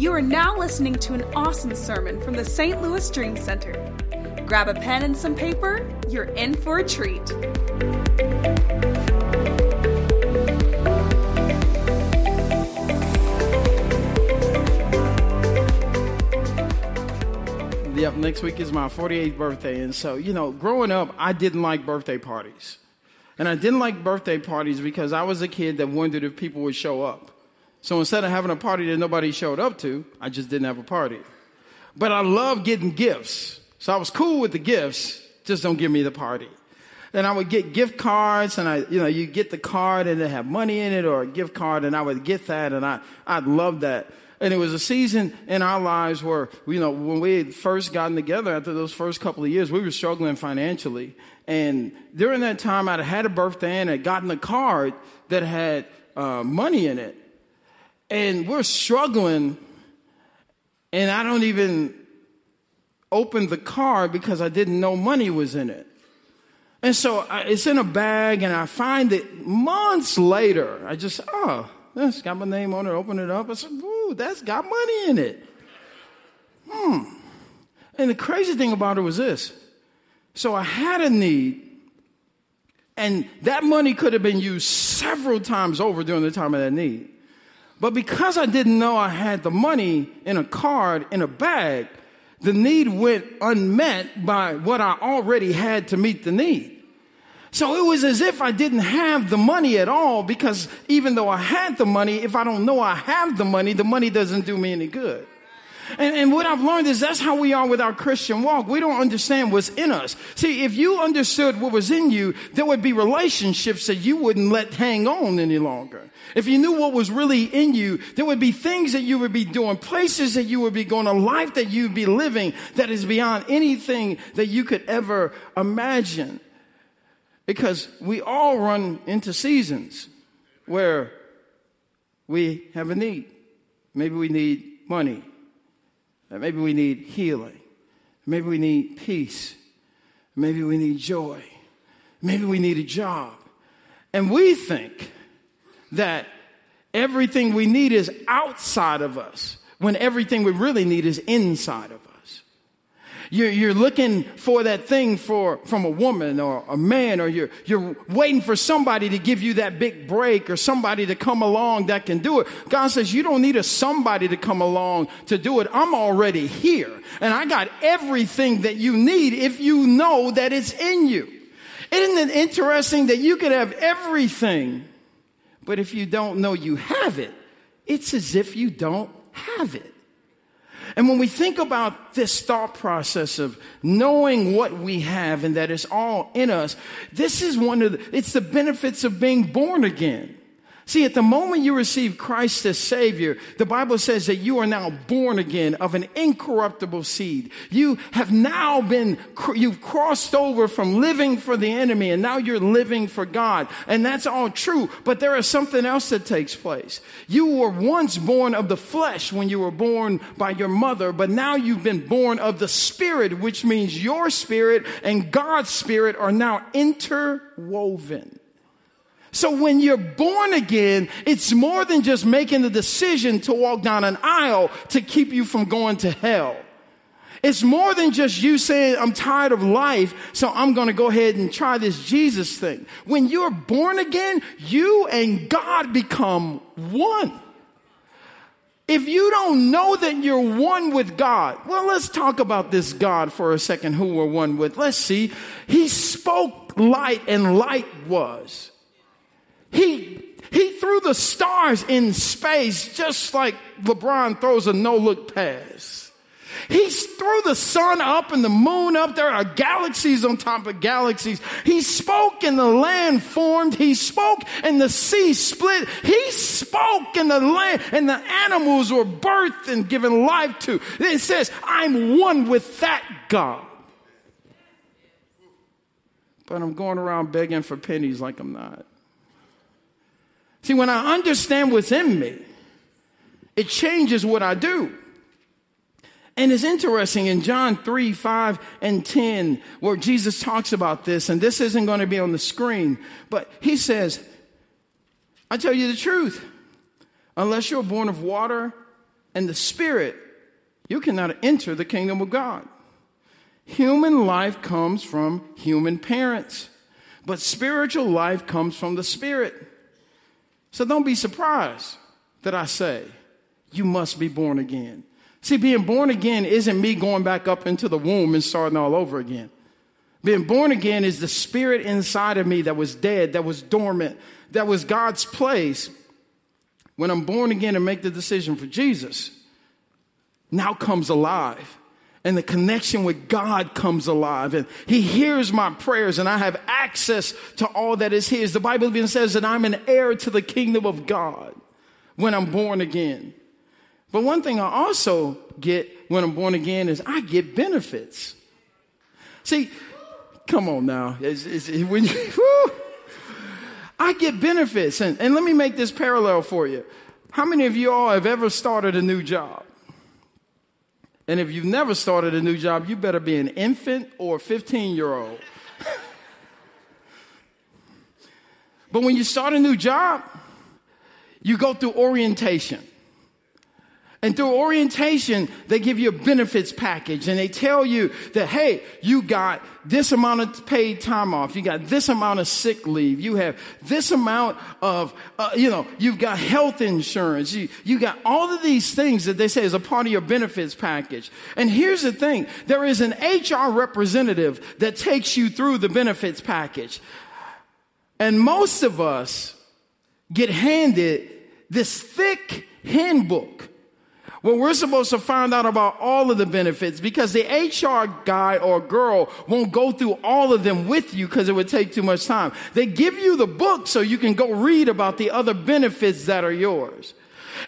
You are now listening to an awesome sermon from the St. Louis Dream Center. Grab a pen and some paper, you're in for a treat. Yep, next week is my 48th birthday. And so, you know, growing up, I didn't like birthday parties. And I didn't like birthday parties because I was a kid that wondered if people would show up. So instead of having a party that nobody showed up to, I just didn't have a party. But I love getting gifts. So I was cool with the gifts, just don't give me the party. And I would get gift cards and I, you know, you get the card and it have money in it or a gift card and I would get that and I, I'd love that. And it was a season in our lives where, you know, when we had first gotten together after those first couple of years, we were struggling financially. And during that time, I'd had a birthday and I'd gotten a card that had uh, money in it. And we're struggling, and I don't even open the car because I didn't know money was in it. And so I, it's in a bag, and I find it months later. I just, oh, that's got my name on it. Open it up. I said, ooh, that's got money in it. Hmm. And the crazy thing about it was this. So I had a need, and that money could have been used several times over during the time of that need. But because I didn't know I had the money in a card in a bag, the need went unmet by what I already had to meet the need. So it was as if I didn't have the money at all because even though I had the money, if I don't know I have the money, the money doesn't do me any good. And, and, what I've learned is that's how we are with our Christian walk. We don't understand what's in us. See, if you understood what was in you, there would be relationships that you wouldn't let hang on any longer. If you knew what was really in you, there would be things that you would be doing, places that you would be going, a life that you'd be living that is beyond anything that you could ever imagine. Because we all run into seasons where we have a need. Maybe we need money. Maybe we need healing. Maybe we need peace. Maybe we need joy. Maybe we need a job. And we think that everything we need is outside of us when everything we really need is inside of us. You're, you're looking for that thing for, from a woman or a man, or you're, you're waiting for somebody to give you that big break or somebody to come along that can do it. God says, you don't need a somebody to come along to do it. I'm already here and I got everything that you need if you know that it's in you. Isn't it interesting that you could have everything, but if you don't know you have it, it's as if you don't have it. And when we think about this thought process of knowing what we have and that it's all in us, this is one of the, it's the benefits of being born again. See, at the moment you receive Christ as Savior, the Bible says that you are now born again of an incorruptible seed. You have now been, you've crossed over from living for the enemy and now you're living for God. And that's all true. But there is something else that takes place. You were once born of the flesh when you were born by your mother, but now you've been born of the Spirit, which means your spirit and God's spirit are now interwoven. So when you're born again, it's more than just making the decision to walk down an aisle to keep you from going to hell. It's more than just you saying, I'm tired of life, so I'm going to go ahead and try this Jesus thing. When you're born again, you and God become one. If you don't know that you're one with God, well, let's talk about this God for a second who we're one with. Let's see. He spoke light and light was. He, he threw the stars in space just like LeBron throws a no look pass. He threw the sun up and the moon up. There are galaxies on top of galaxies. He spoke and the land formed. He spoke and the sea split. He spoke and the land and the animals were birthed and given life to. It says, I'm one with that God. But I'm going around begging for pennies like I'm not. See, when I understand what's in me, it changes what I do. And it's interesting in John 3, 5, and 10, where Jesus talks about this, and this isn't going to be on the screen, but he says, I tell you the truth, unless you're born of water and the spirit, you cannot enter the kingdom of God. Human life comes from human parents, but spiritual life comes from the spirit. So don't be surprised that I say, you must be born again. See, being born again isn't me going back up into the womb and starting all over again. Being born again is the spirit inside of me that was dead, that was dormant, that was God's place. When I'm born again and make the decision for Jesus, now comes alive. And the connection with God comes alive. And He hears my prayers, and I have access to all that is His. The Bible even says that I'm an heir to the kingdom of God when I'm born again. But one thing I also get when I'm born again is I get benefits. See, come on now. It's, it's, when you, I get benefits. And, and let me make this parallel for you. How many of you all have ever started a new job? And if you've never started a new job, you better be an infant or a 15 year old. but when you start a new job, you go through orientation. And through orientation, they give you a benefits package and they tell you that, hey, you got this amount of paid time off. You got this amount of sick leave. You have this amount of, uh, you know, you've got health insurance. You, you got all of these things that they say is a part of your benefits package. And here's the thing. There is an HR representative that takes you through the benefits package. And most of us get handed this thick handbook well, we're supposed to find out about all of the benefits because the HR guy or girl won't go through all of them with you because it would take too much time. They give you the book so you can go read about the other benefits that are yours.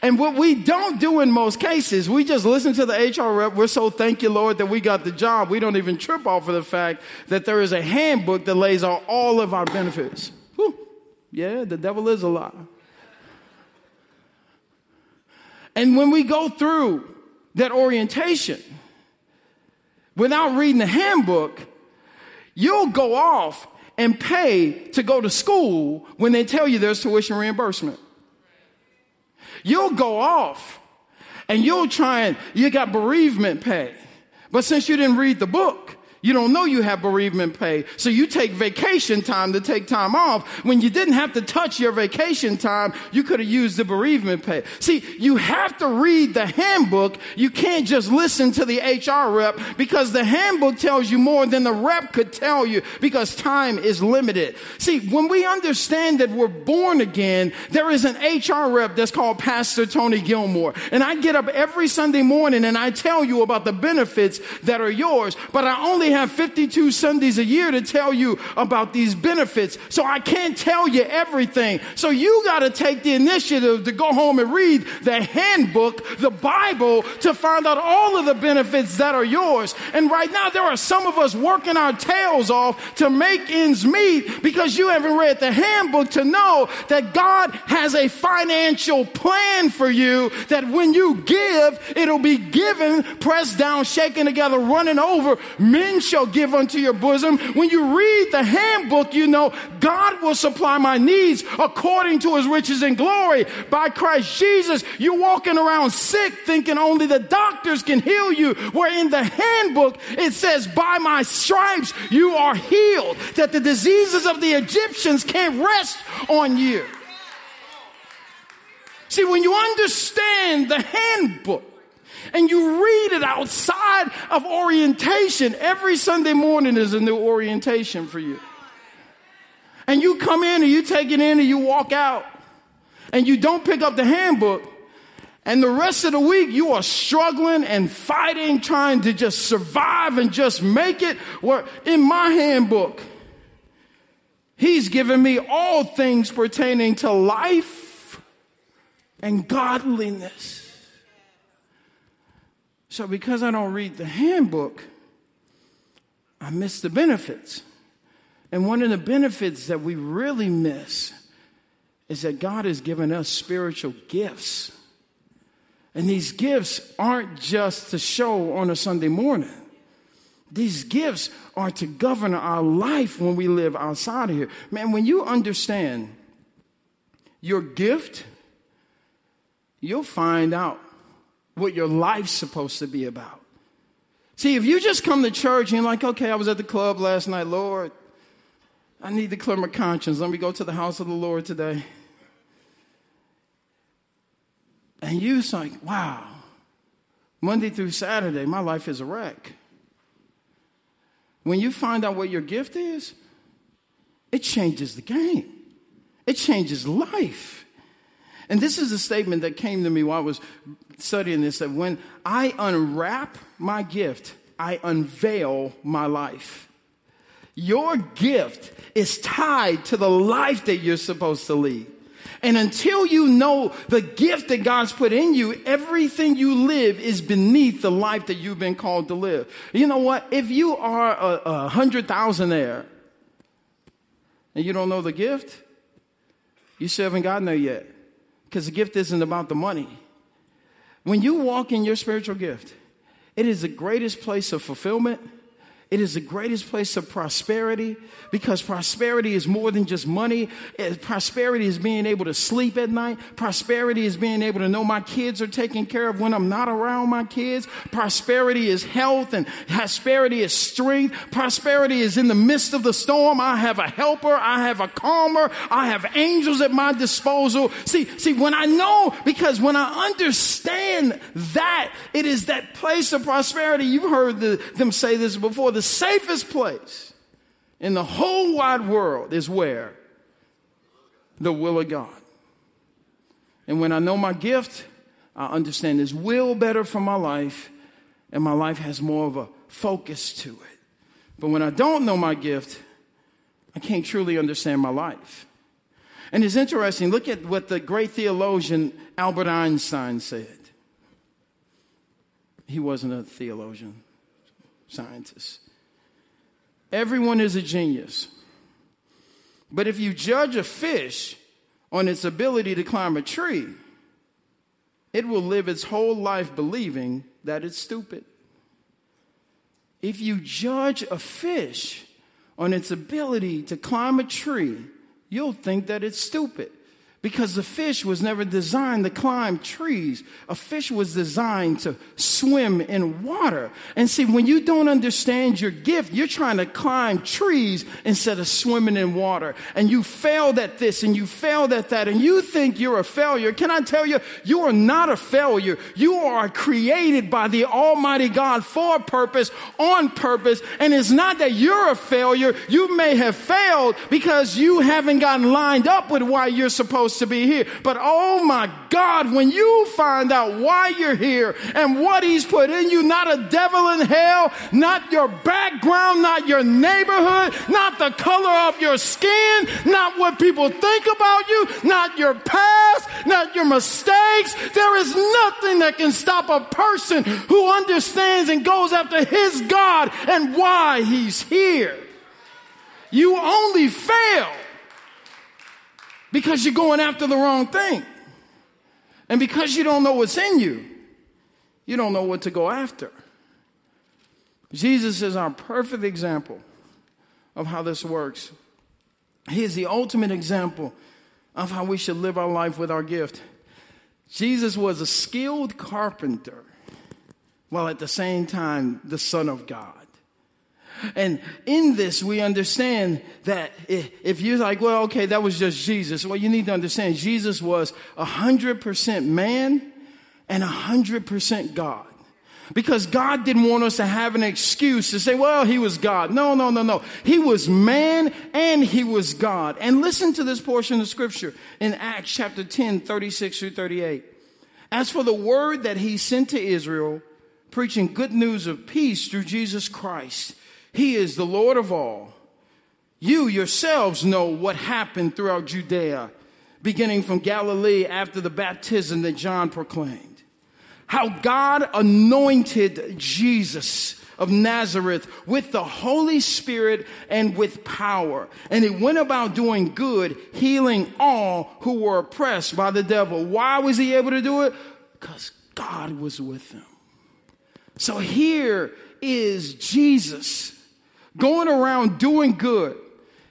And what we don't do in most cases, we just listen to the HR rep. We're so thank you, Lord, that we got the job. We don't even trip off of the fact that there is a handbook that lays out all of our benefits. Whew. Yeah, the devil is a lie. And when we go through that orientation without reading the handbook, you'll go off and pay to go to school when they tell you there's tuition reimbursement. You'll go off and you'll try and you got bereavement pay. But since you didn't read the book, you don't know you have bereavement pay. So you take vacation time to take time off. When you didn't have to touch your vacation time, you could have used the bereavement pay. See, you have to read the handbook. You can't just listen to the HR rep because the handbook tells you more than the rep could tell you because time is limited. See, when we understand that we're born again, there is an HR rep that's called Pastor Tony Gilmore. And I get up every Sunday morning and I tell you about the benefits that are yours, but I only have 52 Sundays a year to tell you about these benefits. So I can't tell you everything. So you got to take the initiative to go home and read the handbook, the Bible, to find out all of the benefits that are yours. And right now, there are some of us working our tails off to make ends meet because you haven't read the handbook to know that God has a financial plan for you that when you give, it'll be given, pressed down, shaken together, running over. Men shall give unto your bosom. When you read the handbook, you know God will supply my needs according to his riches and glory by Christ Jesus. You're walking around sick thinking only the doctors can heal you. Where in the handbook it says, by my stripes you are healed. That the diseases of the Egyptians can't rest on you. See, when you understand the handbook, and you read it outside of orientation. Every Sunday morning is a new orientation for you. And you come in and you take it in and you walk out and you don't pick up the handbook. And the rest of the week, you are struggling and fighting, trying to just survive and just make it. Where in my handbook, He's given me all things pertaining to life and godliness. So, because I don't read the handbook, I miss the benefits. And one of the benefits that we really miss is that God has given us spiritual gifts. And these gifts aren't just to show on a Sunday morning. These gifts are to govern our life when we live outside of here. Man, when you understand your gift, you'll find out what your life's supposed to be about. See, if you just come to church and you're like, okay, I was at the club last night, Lord, I need to clear my conscience. Let me go to the house of the Lord today. And you're like, wow, Monday through Saturday, my life is a wreck. When you find out what your gift is, it changes the game. It changes life. And this is a statement that came to me while I was studying this that when I unwrap my gift, I unveil my life. Your gift is tied to the life that you're supposed to lead. And until you know the gift that God's put in you, everything you live is beneath the life that you've been called to live. You know what? If you are a, a hundred thousandaire and you don't know the gift, you still haven't gotten there yet. Because the gift isn't about the money. When you walk in your spiritual gift, it is the greatest place of fulfillment it is the greatest place of prosperity because prosperity is more than just money. Eh, prosperity is being able to sleep at night. Prosperity is being able to know my kids are taken care of when I'm not around my kids. Prosperity is health and prosperity is strength. Prosperity is in the midst of the storm. I have a helper. I have a calmer. I have angels at my disposal. See, see, when I know, because when I understand that, it is that place of prosperity. You've heard the, them say this before. The the safest place in the whole wide world is where? The will of God. And when I know my gift, I understand His will better for my life, and my life has more of a focus to it. But when I don't know my gift, I can't truly understand my life. And it's interesting, look at what the great theologian Albert Einstein said. He wasn't a theologian, scientist. Everyone is a genius. But if you judge a fish on its ability to climb a tree, it will live its whole life believing that it's stupid. If you judge a fish on its ability to climb a tree, you'll think that it's stupid because the fish was never designed to climb trees. A fish was designed to swim in water. And see, when you don't understand your gift, you're trying to climb trees instead of swimming in water. And you failed at this and you failed at that and you think you're a failure. Can I tell you, you are not a failure. You are created by the Almighty God for purpose, on purpose. And it's not that you're a failure. You may have failed because you haven't gotten lined up with why you're supposed supposed to be here. But oh my God, when you find out why you're here and what He's put in you, not a devil in hell, not your background, not your neighborhood, not the color of your skin, not what people think about you, not your past, not your mistakes. There is nothing that can stop a person who understands and goes after his God and why He's here. You only fail because you're going after the wrong thing. And because you don't know what's in you, you don't know what to go after. Jesus is our perfect example of how this works. He is the ultimate example of how we should live our life with our gift. Jesus was a skilled carpenter while at the same time the Son of God. And in this, we understand that if you're like, well, okay, that was just Jesus. Well, you need to understand Jesus was 100% man and 100% God. Because God didn't want us to have an excuse to say, well, he was God. No, no, no, no. He was man and he was God. And listen to this portion of scripture in Acts chapter 10, 36 through 38. As for the word that he sent to Israel, preaching good news of peace through Jesus Christ, he is the Lord of all. You yourselves know what happened throughout Judea, beginning from Galilee after the baptism that John proclaimed. How God anointed Jesus of Nazareth with the Holy Spirit and with power. And he went about doing good, healing all who were oppressed by the devil. Why was he able to do it? Because God was with him. So here is Jesus going around doing good,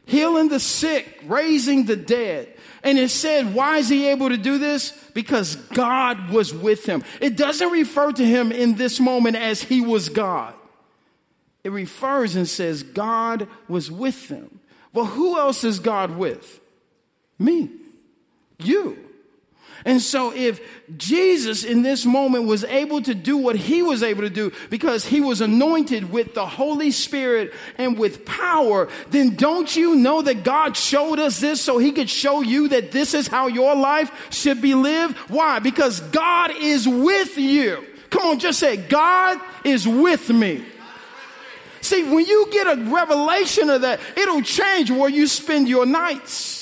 healing the sick, raising the dead. And it said, why is he able to do this? Because God was with him. It doesn't refer to him in this moment as he was God. It refers and says God was with them. Well, who else is God with? Me. You. And so if Jesus in this moment was able to do what he was able to do because he was anointed with the Holy Spirit and with power, then don't you know that God showed us this so he could show you that this is how your life should be lived? Why? Because God is with you. Come on, just say, God is with me. See, when you get a revelation of that, it'll change where you spend your nights.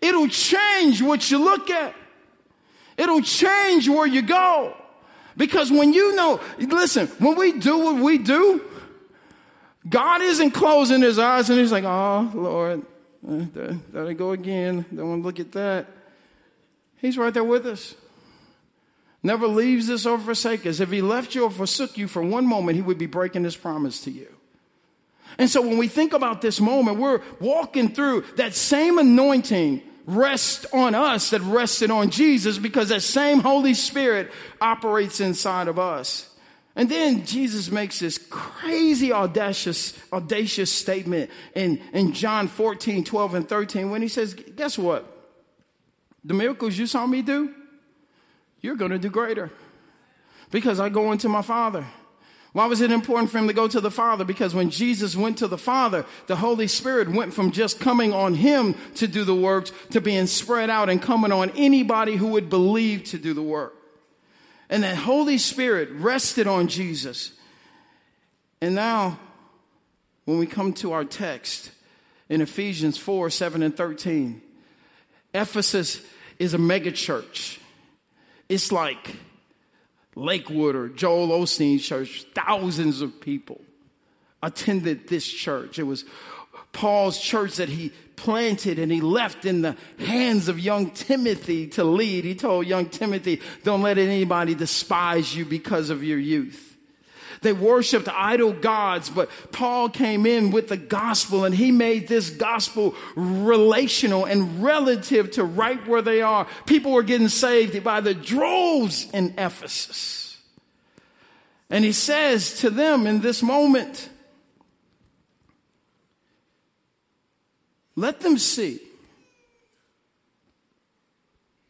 It'll change what you look at. It'll change where you go. Because when you know, listen, when we do what we do, God isn't closing his eyes and he's like, oh, Lord, there, there I go again. Don't want to look at that. He's right there with us. Never leaves us or forsakes us. If he left you or forsook you for one moment, he would be breaking his promise to you. And so when we think about this moment, we're walking through that same anointing rest on us that rested on Jesus because that same Holy Spirit operates inside of us. And then Jesus makes this crazy audacious, audacious statement in, in John 14, 12, and 13 when he says, Guess what? The miracles you saw me do, you're going to do greater because I go into my Father. Why was it important for him to go to the Father? Because when Jesus went to the Father, the Holy Spirit went from just coming on him to do the works to being spread out and coming on anybody who would believe to do the work. And that Holy Spirit rested on Jesus. And now, when we come to our text in Ephesians 4 7 and 13, Ephesus is a megachurch. It's like Lakewood or Joel Osteen church, thousands of people attended this church. It was Paul's church that he planted and he left in the hands of young Timothy to lead. He told young Timothy, don't let anybody despise you because of your youth. They worshiped idol gods, but Paul came in with the gospel and he made this gospel relational and relative to right where they are. People were getting saved by the droves in Ephesus. And he says to them in this moment, let them see.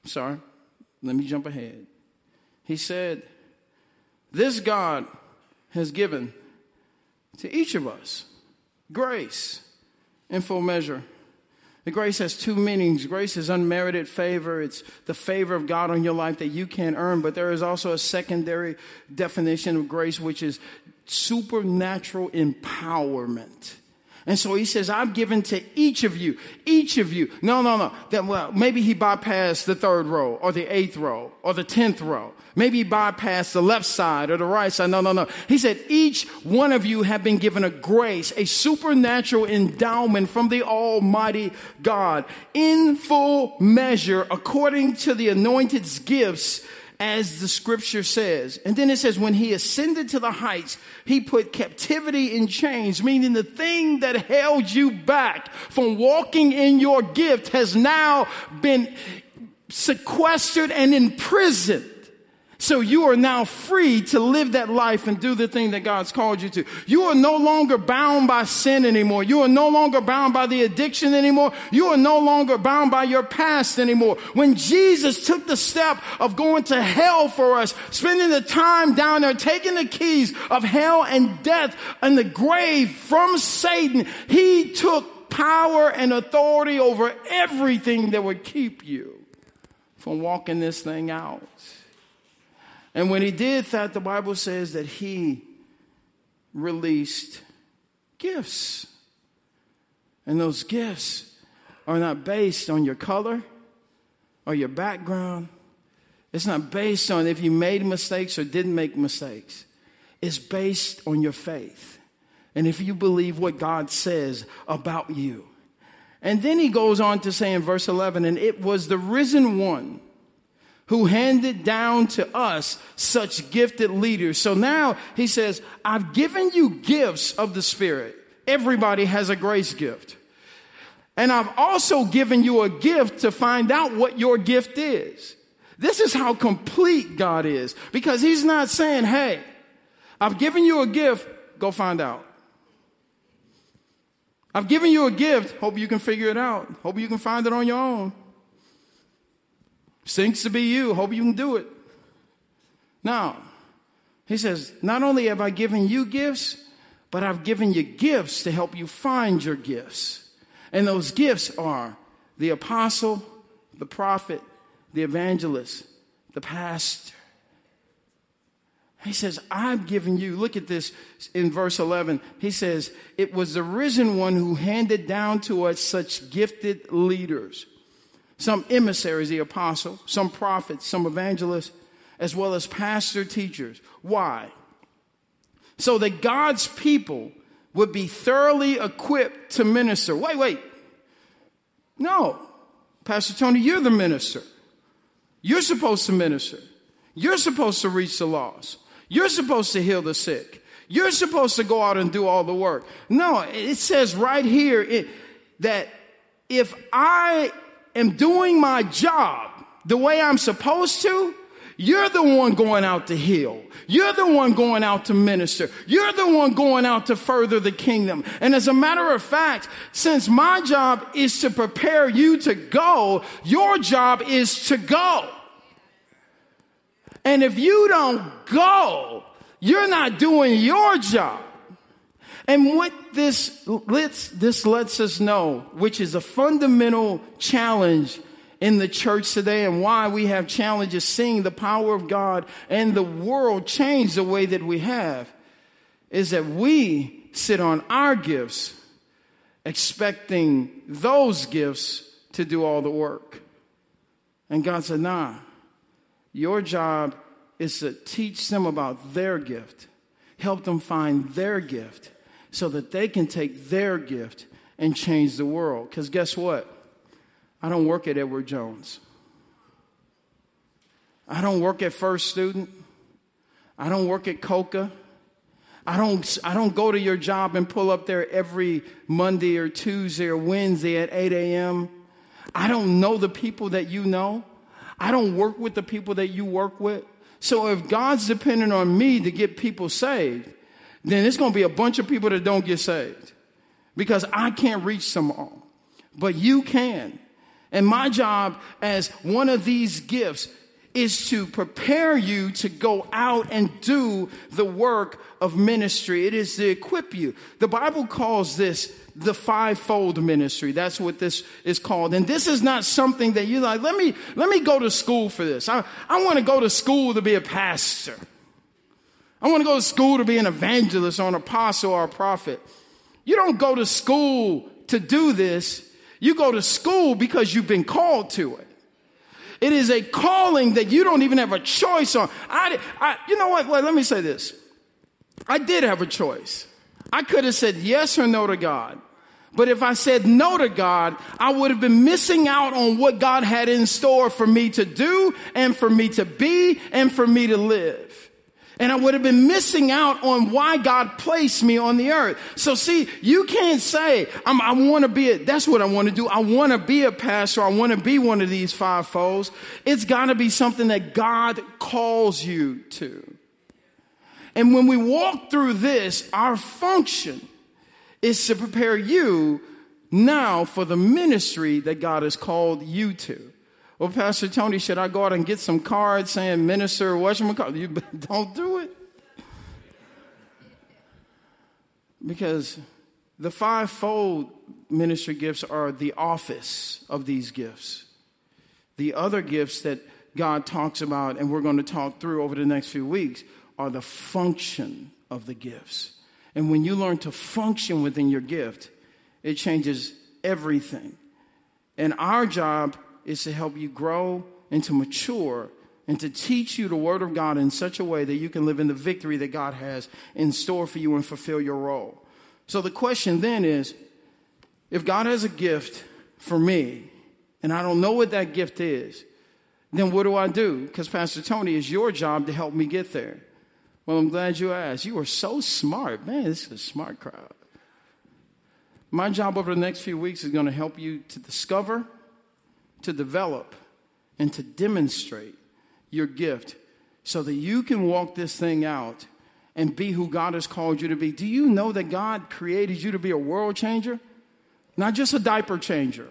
Sorry, let me jump ahead. He said, This God has given to each of us grace in full measure. The grace has two meanings. Grace is unmerited favor. It's the favor of God on your life that you can't earn. But there is also a secondary definition of grace, which is supernatural empowerment. And so he says, I've given to each of you, each of you. No, no, no. That, well, maybe he bypassed the third row or the eighth row or the tenth row. Maybe he bypassed the left side or the right side. No, no, no. He said, each one of you have been given a grace, a supernatural endowment from the Almighty God in full measure according to the anointed's gifts as the scripture says. And then it says, when he ascended to the heights, he put captivity in chains, meaning the thing that held you back from walking in your gift has now been sequestered and imprisoned. So you are now free to live that life and do the thing that God's called you to. You are no longer bound by sin anymore. You are no longer bound by the addiction anymore. You are no longer bound by your past anymore. When Jesus took the step of going to hell for us, spending the time down there, taking the keys of hell and death and the grave from Satan, he took power and authority over everything that would keep you from walking this thing out. And when he did that, the Bible says that he released gifts. And those gifts are not based on your color or your background. It's not based on if you made mistakes or didn't make mistakes. It's based on your faith. And if you believe what God says about you. And then he goes on to say in verse 11, and it was the risen one who handed down to us such gifted leaders. So now he says, I've given you gifts of the Spirit. everybody has a grace gift. And I've also given you a gift to find out what your gift is. This is how complete God is because He's not saying, hey, I've given you a gift, go find out. I've given you a gift, hope you can figure it out. Hope you can find it on your own. Seems to be you, hope you can do it. Now, He says, not only have I given you gifts, but I've given you gifts to help you find your gifts. And those gifts are the apostle, the prophet, the evangelist, the pastor. He says, I've given you, look at this in verse 11. He says, It was the risen one who handed down to us such gifted leaders. Some emissaries, the apostle, some prophets, some evangelists, as well as pastor teachers. Why? So that God's people would be thoroughly equipped to minister. Wait, wait. No. Pastor Tony, you're the minister. You're supposed to minister. You're supposed to reach the lost. You're supposed to heal the sick. You're supposed to go out and do all the work. No, it says right here it, that if I am doing my job the way I'm supposed to, you're the one going out to heal. You're the one going out to minister. You're the one going out to further the kingdom. And as a matter of fact, since my job is to prepare you to go, your job is to go. And if you don't go, you're not doing your job. And what this lets, this lets us know, which is a fundamental challenge in the church today and why we have challenges seeing the power of God and the world change the way that we have is that we sit on our gifts expecting those gifts to do all the work. And God said, nah, your job is to teach them about their gift, help them find their gift so that they can take their gift and change the world. Because guess what? I don't work at Edward Jones. I don't work at First Student. I don't work at Coca. I don't, I don't go to your job and pull up there every Monday or Tuesday or Wednesday at 8 a.m. I don't know the people that you know. I don't work with the people that you work with. So if God's dependent on me to get people saved, then it's going to be a bunch of people that don't get saved because I can't reach them all. But you can. And my job as one of these gifts is to prepare you to go out and do the work of ministry. It is to equip you. The Bible calls this the fivefold ministry. That's what this is called. And this is not something that you like, let me, let me go to school for this. I, I want to go to school to be a pastor. I want to go to school to be an evangelist or an apostle or a prophet. You don't go to school to do this. You go to school because you've been called to it. It is a calling that you don't even have a choice on. I, I you know what? Well, let me say this. I did have a choice. I could have said yes or no to God. But if I said no to God, I would have been missing out on what God had in store for me to do and for me to be and for me to live. And I would have been missing out on why God placed me on the earth. So see, you can't say, i want to be a, that's what I want to do. I want to be a pastor. I want to be one of these five foes. It's got to be something that God calls you to. And when we walk through this, our function is to prepare you now for the ministry that God has called you to. Well, Pastor Tony, should I go out and get some cards saying minister, call You don't do it. Because the fivefold ministry gifts are the office of these gifts. The other gifts that God talks about, and we're going to talk through over the next few weeks, are the function of the gifts. And when you learn to function within your gift, it changes everything. And our job is to help you grow and to mature and to teach you the Word of God in such a way that you can live in the victory that God has in store for you and fulfill your role. So the question then is if God has a gift for me and I don't know what that gift is, then what do I do? Because Pastor Tony, it's your job to help me get there. Well, I'm glad you asked. You are so smart. Man, this is a smart crowd. My job over the next few weeks is going to help you to discover, to develop, and to demonstrate your gift so that you can walk this thing out and be who God has called you to be. Do you know that God created you to be a world changer? Not just a diaper changer.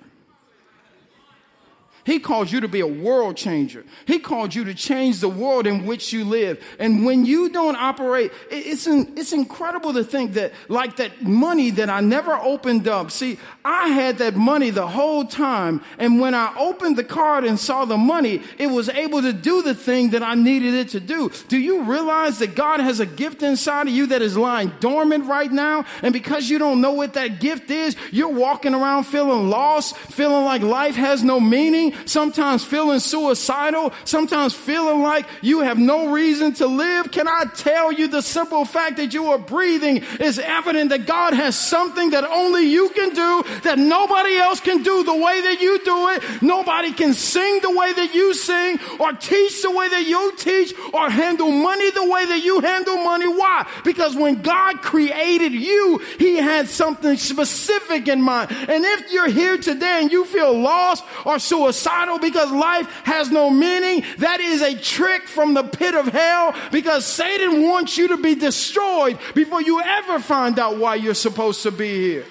He called you to be a world changer. He called you to change the world in which you live. And when you don't operate, it's, it's incredible to think that, like that money that I never opened up. See, I had that money the whole time. And when I opened the card and saw the money, it was able to do the thing that I needed it to do. Do you realize that God has a gift inside of you that is lying dormant right now? And because you don't know what that gift is, you're walking around feeling lost, feeling like life has no meaning, sometimes feeling suicidal, sometimes feeling like you have no reason to live. Can I tell you the simple fact that you are breathing is evident that God has something that only you can do that nobody else can do the way that you do it. Nobody can sing the way that you sing or teach the way that you teach or handle money the way that you handle money. Why? Because when God created you, He had something specific in mind. And if you're here today and you feel lost or suicidal, suicidal because life has no meaning. That is a trick from the pit of hell because Satan wants you to be destroyed before you ever find out why you're supposed to be here.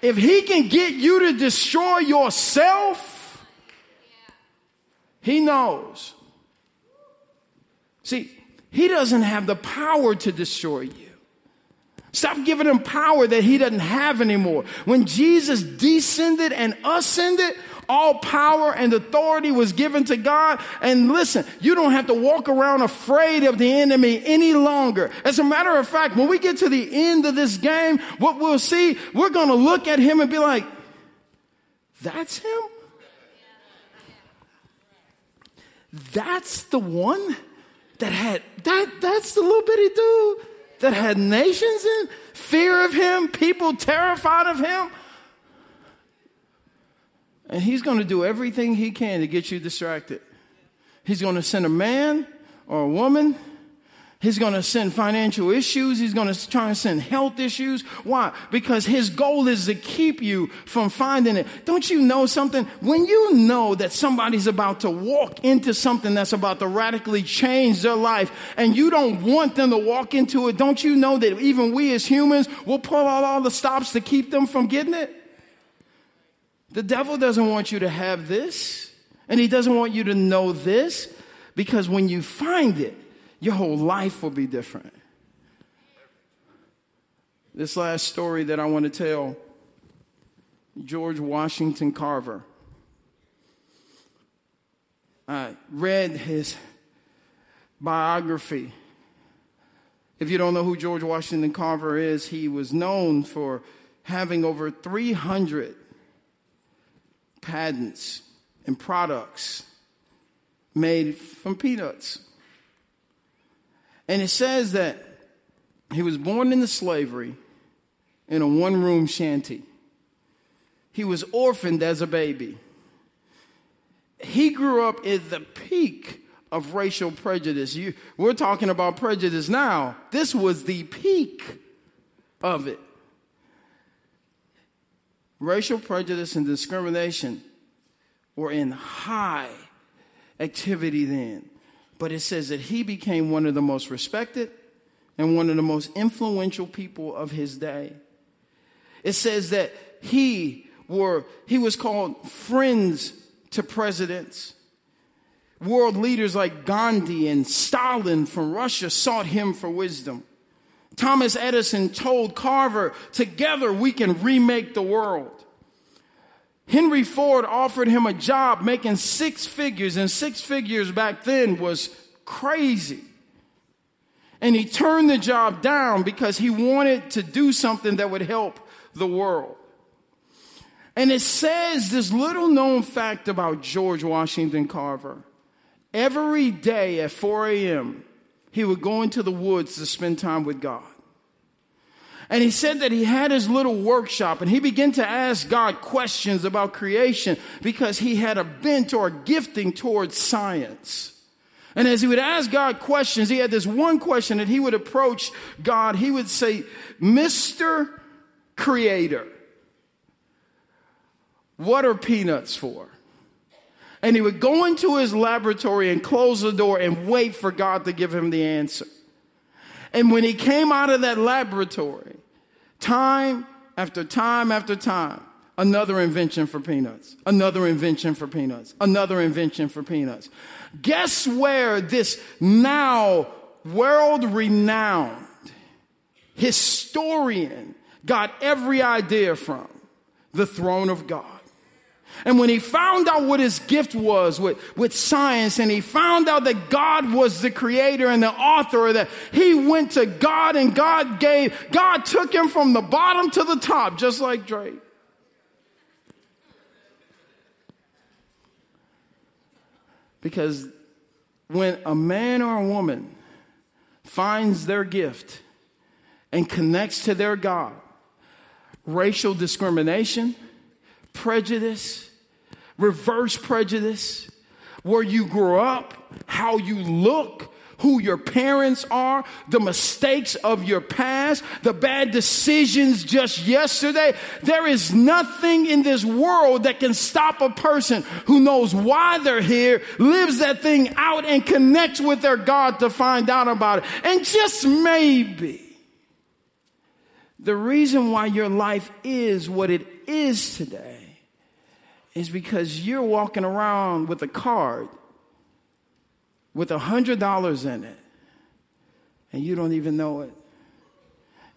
If he can get you to destroy yourself, he knows. See, he doesn't have the power to destroy you. Stop giving him power that he doesn't have anymore. When Jesus descended and ascended, all power and authority was given to God. And listen, you don't have to walk around afraid of the enemy any longer. As a matter of fact, when we get to the end of this game, what we'll see, we're going to look at him and be like, that's him? That's the one that had, that, that's the little bitty dude that had nations in fear of him, people terrified of him. And he's going to do everything he can to get you distracted. He's going to send a man or a woman. He's going to send financial issues. He's going to try and send health issues. Why? Because his goal is to keep you from finding it. Don't you know something? When you know that somebody's about to walk into something that's about to radically change their life and you don't want them to walk into it, don't you know that even we as humans will pull out all the stops to keep them from getting it? The devil doesn't want you to have this, and he doesn't want you to know this, because when you find it, your whole life will be different. This last story that I want to tell George Washington Carver. I read his biography. If you don't know who George Washington Carver is, he was known for having over 300 patents and products made from peanuts. And it says that he was born into slavery in a one room shanty. He was orphaned as a baby. He grew up at the peak of racial prejudice. You, we're talking about prejudice now. This was the peak of it. Racial prejudice and discrimination were in high activity then. But it says that he became one of the most respected and one of the most influential people of his day. It says that he were he was called friends to presidents. World leaders like Gandhi and Stalin from Russia sought him for wisdom. Thomas Edison told Carver, together we can remake the world. Henry Ford offered him a job making six figures, and six figures back then was crazy. And he turned the job down because he wanted to do something that would help the world. And it says this little known fact about George Washington Carver. Every day at 4 a.m., he would go into the woods to spend time with God. And he said that he had his little workshop and he began to ask God questions about creation because he had a bent or a gifting towards science. And as he would ask God questions, he had this one question that he would approach God. He would say, Mr. Creator. What are peanuts for? And he would go into his laboratory and close the door and wait for God to give him the answer. And when he came out of that laboratory, time after time after time, another invention for peanuts, another invention for peanuts, another invention for peanuts. Guess where this now world renowned historian got every idea from? The throne of God. And when he found out what his gift was with, with science and he found out that God was the creator and the author that he went to God and God gave, God took him from the bottom to the top, just like Drake. Because when a man or a woman finds their gift and connects to their God, racial discrimination, prejudice, reverse prejudice, where you grew up, how you look, who your parents are, the mistakes of your past, the bad decisions just yesterday. There is nothing in this world that can stop a person who knows why they're here, lives that thing out, and connects with their God to find out about it. And just maybe, the reason why your life is what it is today is because you're walking around with a card with a hundred dollars in it and you don't even know it.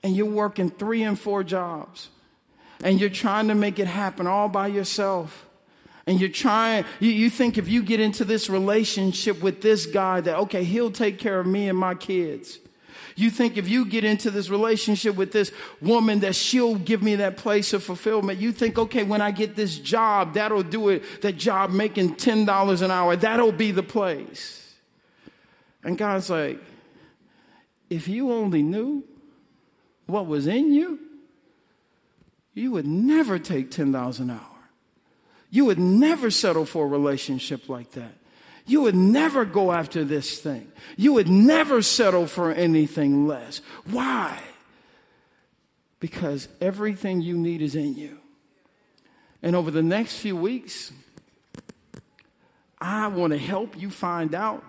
And you're working three and four jobs and you're trying to make it happen all by yourself. And you're trying, you, you think if you get into this relationship with this guy that, okay, he'll take care of me and my kids. You think if you get into this relationship with this woman that she'll give me that place of fulfillment. You think, okay, when I get this job, that'll do it. That job making $10 an hour, that'll be the place. And God's like, if you only knew what was in you, you would never take $10 an hour. You would never settle for a relationship like that. You would never go after this thing. You would never settle for anything less. Why? Because everything you need is in you. And over the next few weeks, I want to help you find out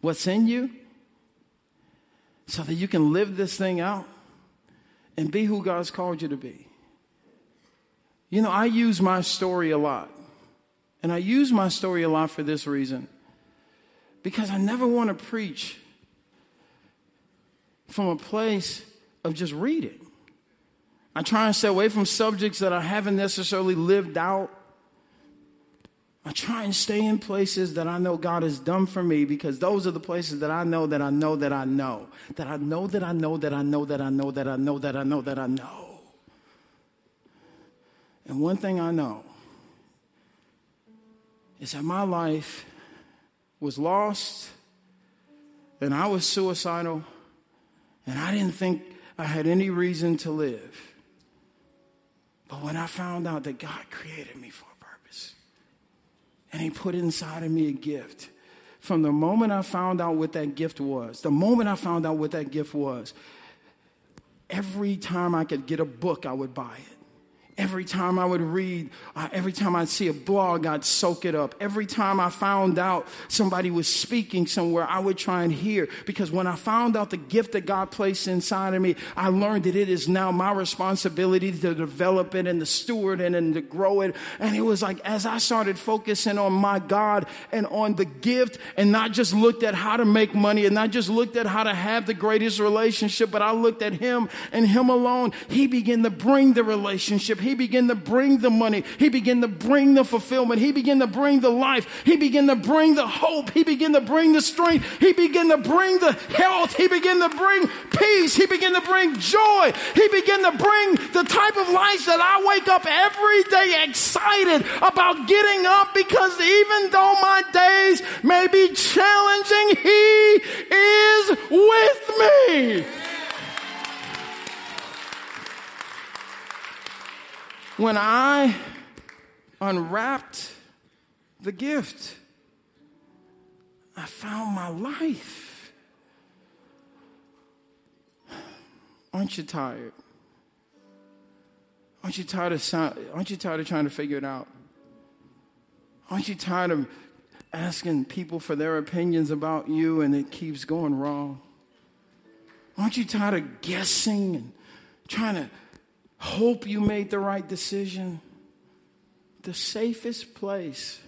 what's in you so that you can live this thing out and be who God's called you to be. You know, I use my story a lot. And I use my story a lot for this reason because I never want to preach from a place of just reading. I try and stay away from subjects that I haven't necessarily lived out. I try and stay in places that I know God has done for me because those are the places that I know that I know that I know. That I know that I know that I know that I know that I know that I know that I know. And one thing I know is that my life was lost and I was suicidal and I didn't think I had any reason to live. But when I found out that God created me for a purpose and He put inside of me a gift, from the moment I found out what that gift was, the moment I found out what that gift was, every time I could get a book, I would buy it. Every time I would read, uh, every time I'd see a blog, I'd soak it up. Every time I found out somebody was speaking somewhere, I would try and hear. Because when I found out the gift that God placed inside of me, I learned that it is now my responsibility to develop it and to steward it and to grow it. And it was like as I started focusing on my God and on the gift and not just looked at how to make money and not just looked at how to have the greatest relationship, but I looked at Him and Him alone, He began to bring the relationship he began to bring the money. He began to bring the fulfillment. He began to bring the life. He began to bring the hope. He began to bring the strength. He began to bring the health. He began to bring peace. He began to bring joy. He began to bring the type of life that I wake up every day excited about getting up because even though my days may be challenging, He is with me. When I unwrapped the gift, I found my life. Aren't you tired? Aren't you tired of sound, aren't you tired of trying to figure it out? Aren't you tired of asking people for their opinions about you and it keeps going wrong? Aren't you tired of guessing and trying to hope you made the right decision? The safest place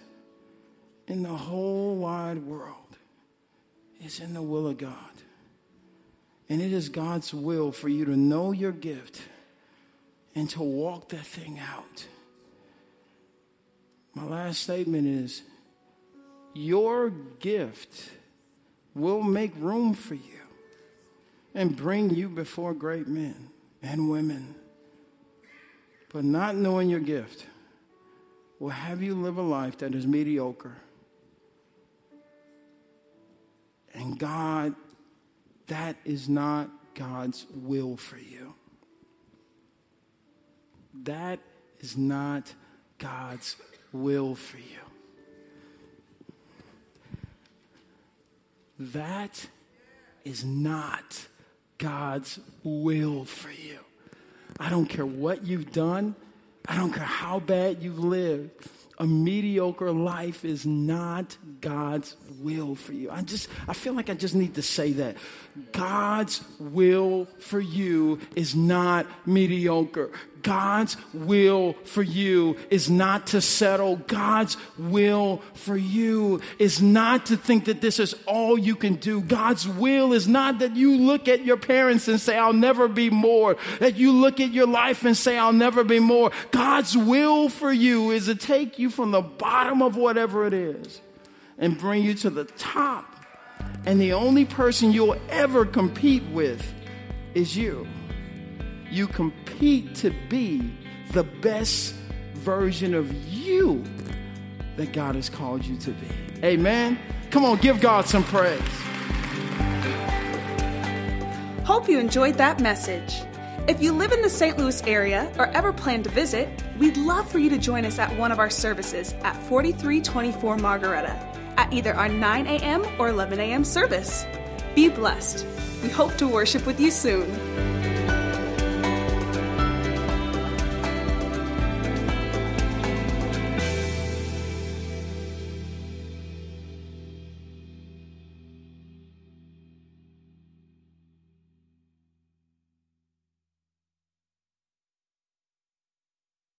in the whole wide world is in the will of God. And it is God's will for you to know your gift and to walk that thing out. My last statement is your gift will make room for you and bring you before great men and women. But not knowing your gift will have you live a life that is mediocre. And God, that is not God's will for you. That is not God's will for you. That is not God's will for you. I don't care what you've done. I don't care how bad you've lived. A mediocre life is not God's will for you. I just, I feel like I just need to say that. God's will for you is not mediocre. God's will for you is not to settle. God's will for you is not to think that this is all you can do. God's will is not that you look at your parents and say, I'll never be more. That you look at your life and say, I'll never be more. God's will for you is to take you from the bottom of whatever it is and bring you to the top. And the only person you'll ever compete with is you. You compete to be the best version of you that God has called you to be. Amen. Come on, give God some praise. Hope you enjoyed that message. If you live in the St. Louis area or ever plan to visit, we'd love for you to join us at one of our services at 4324 Margaretta at either our 9 a.m. or 11 a.m. service. Be blessed. We hope to worship with you soon.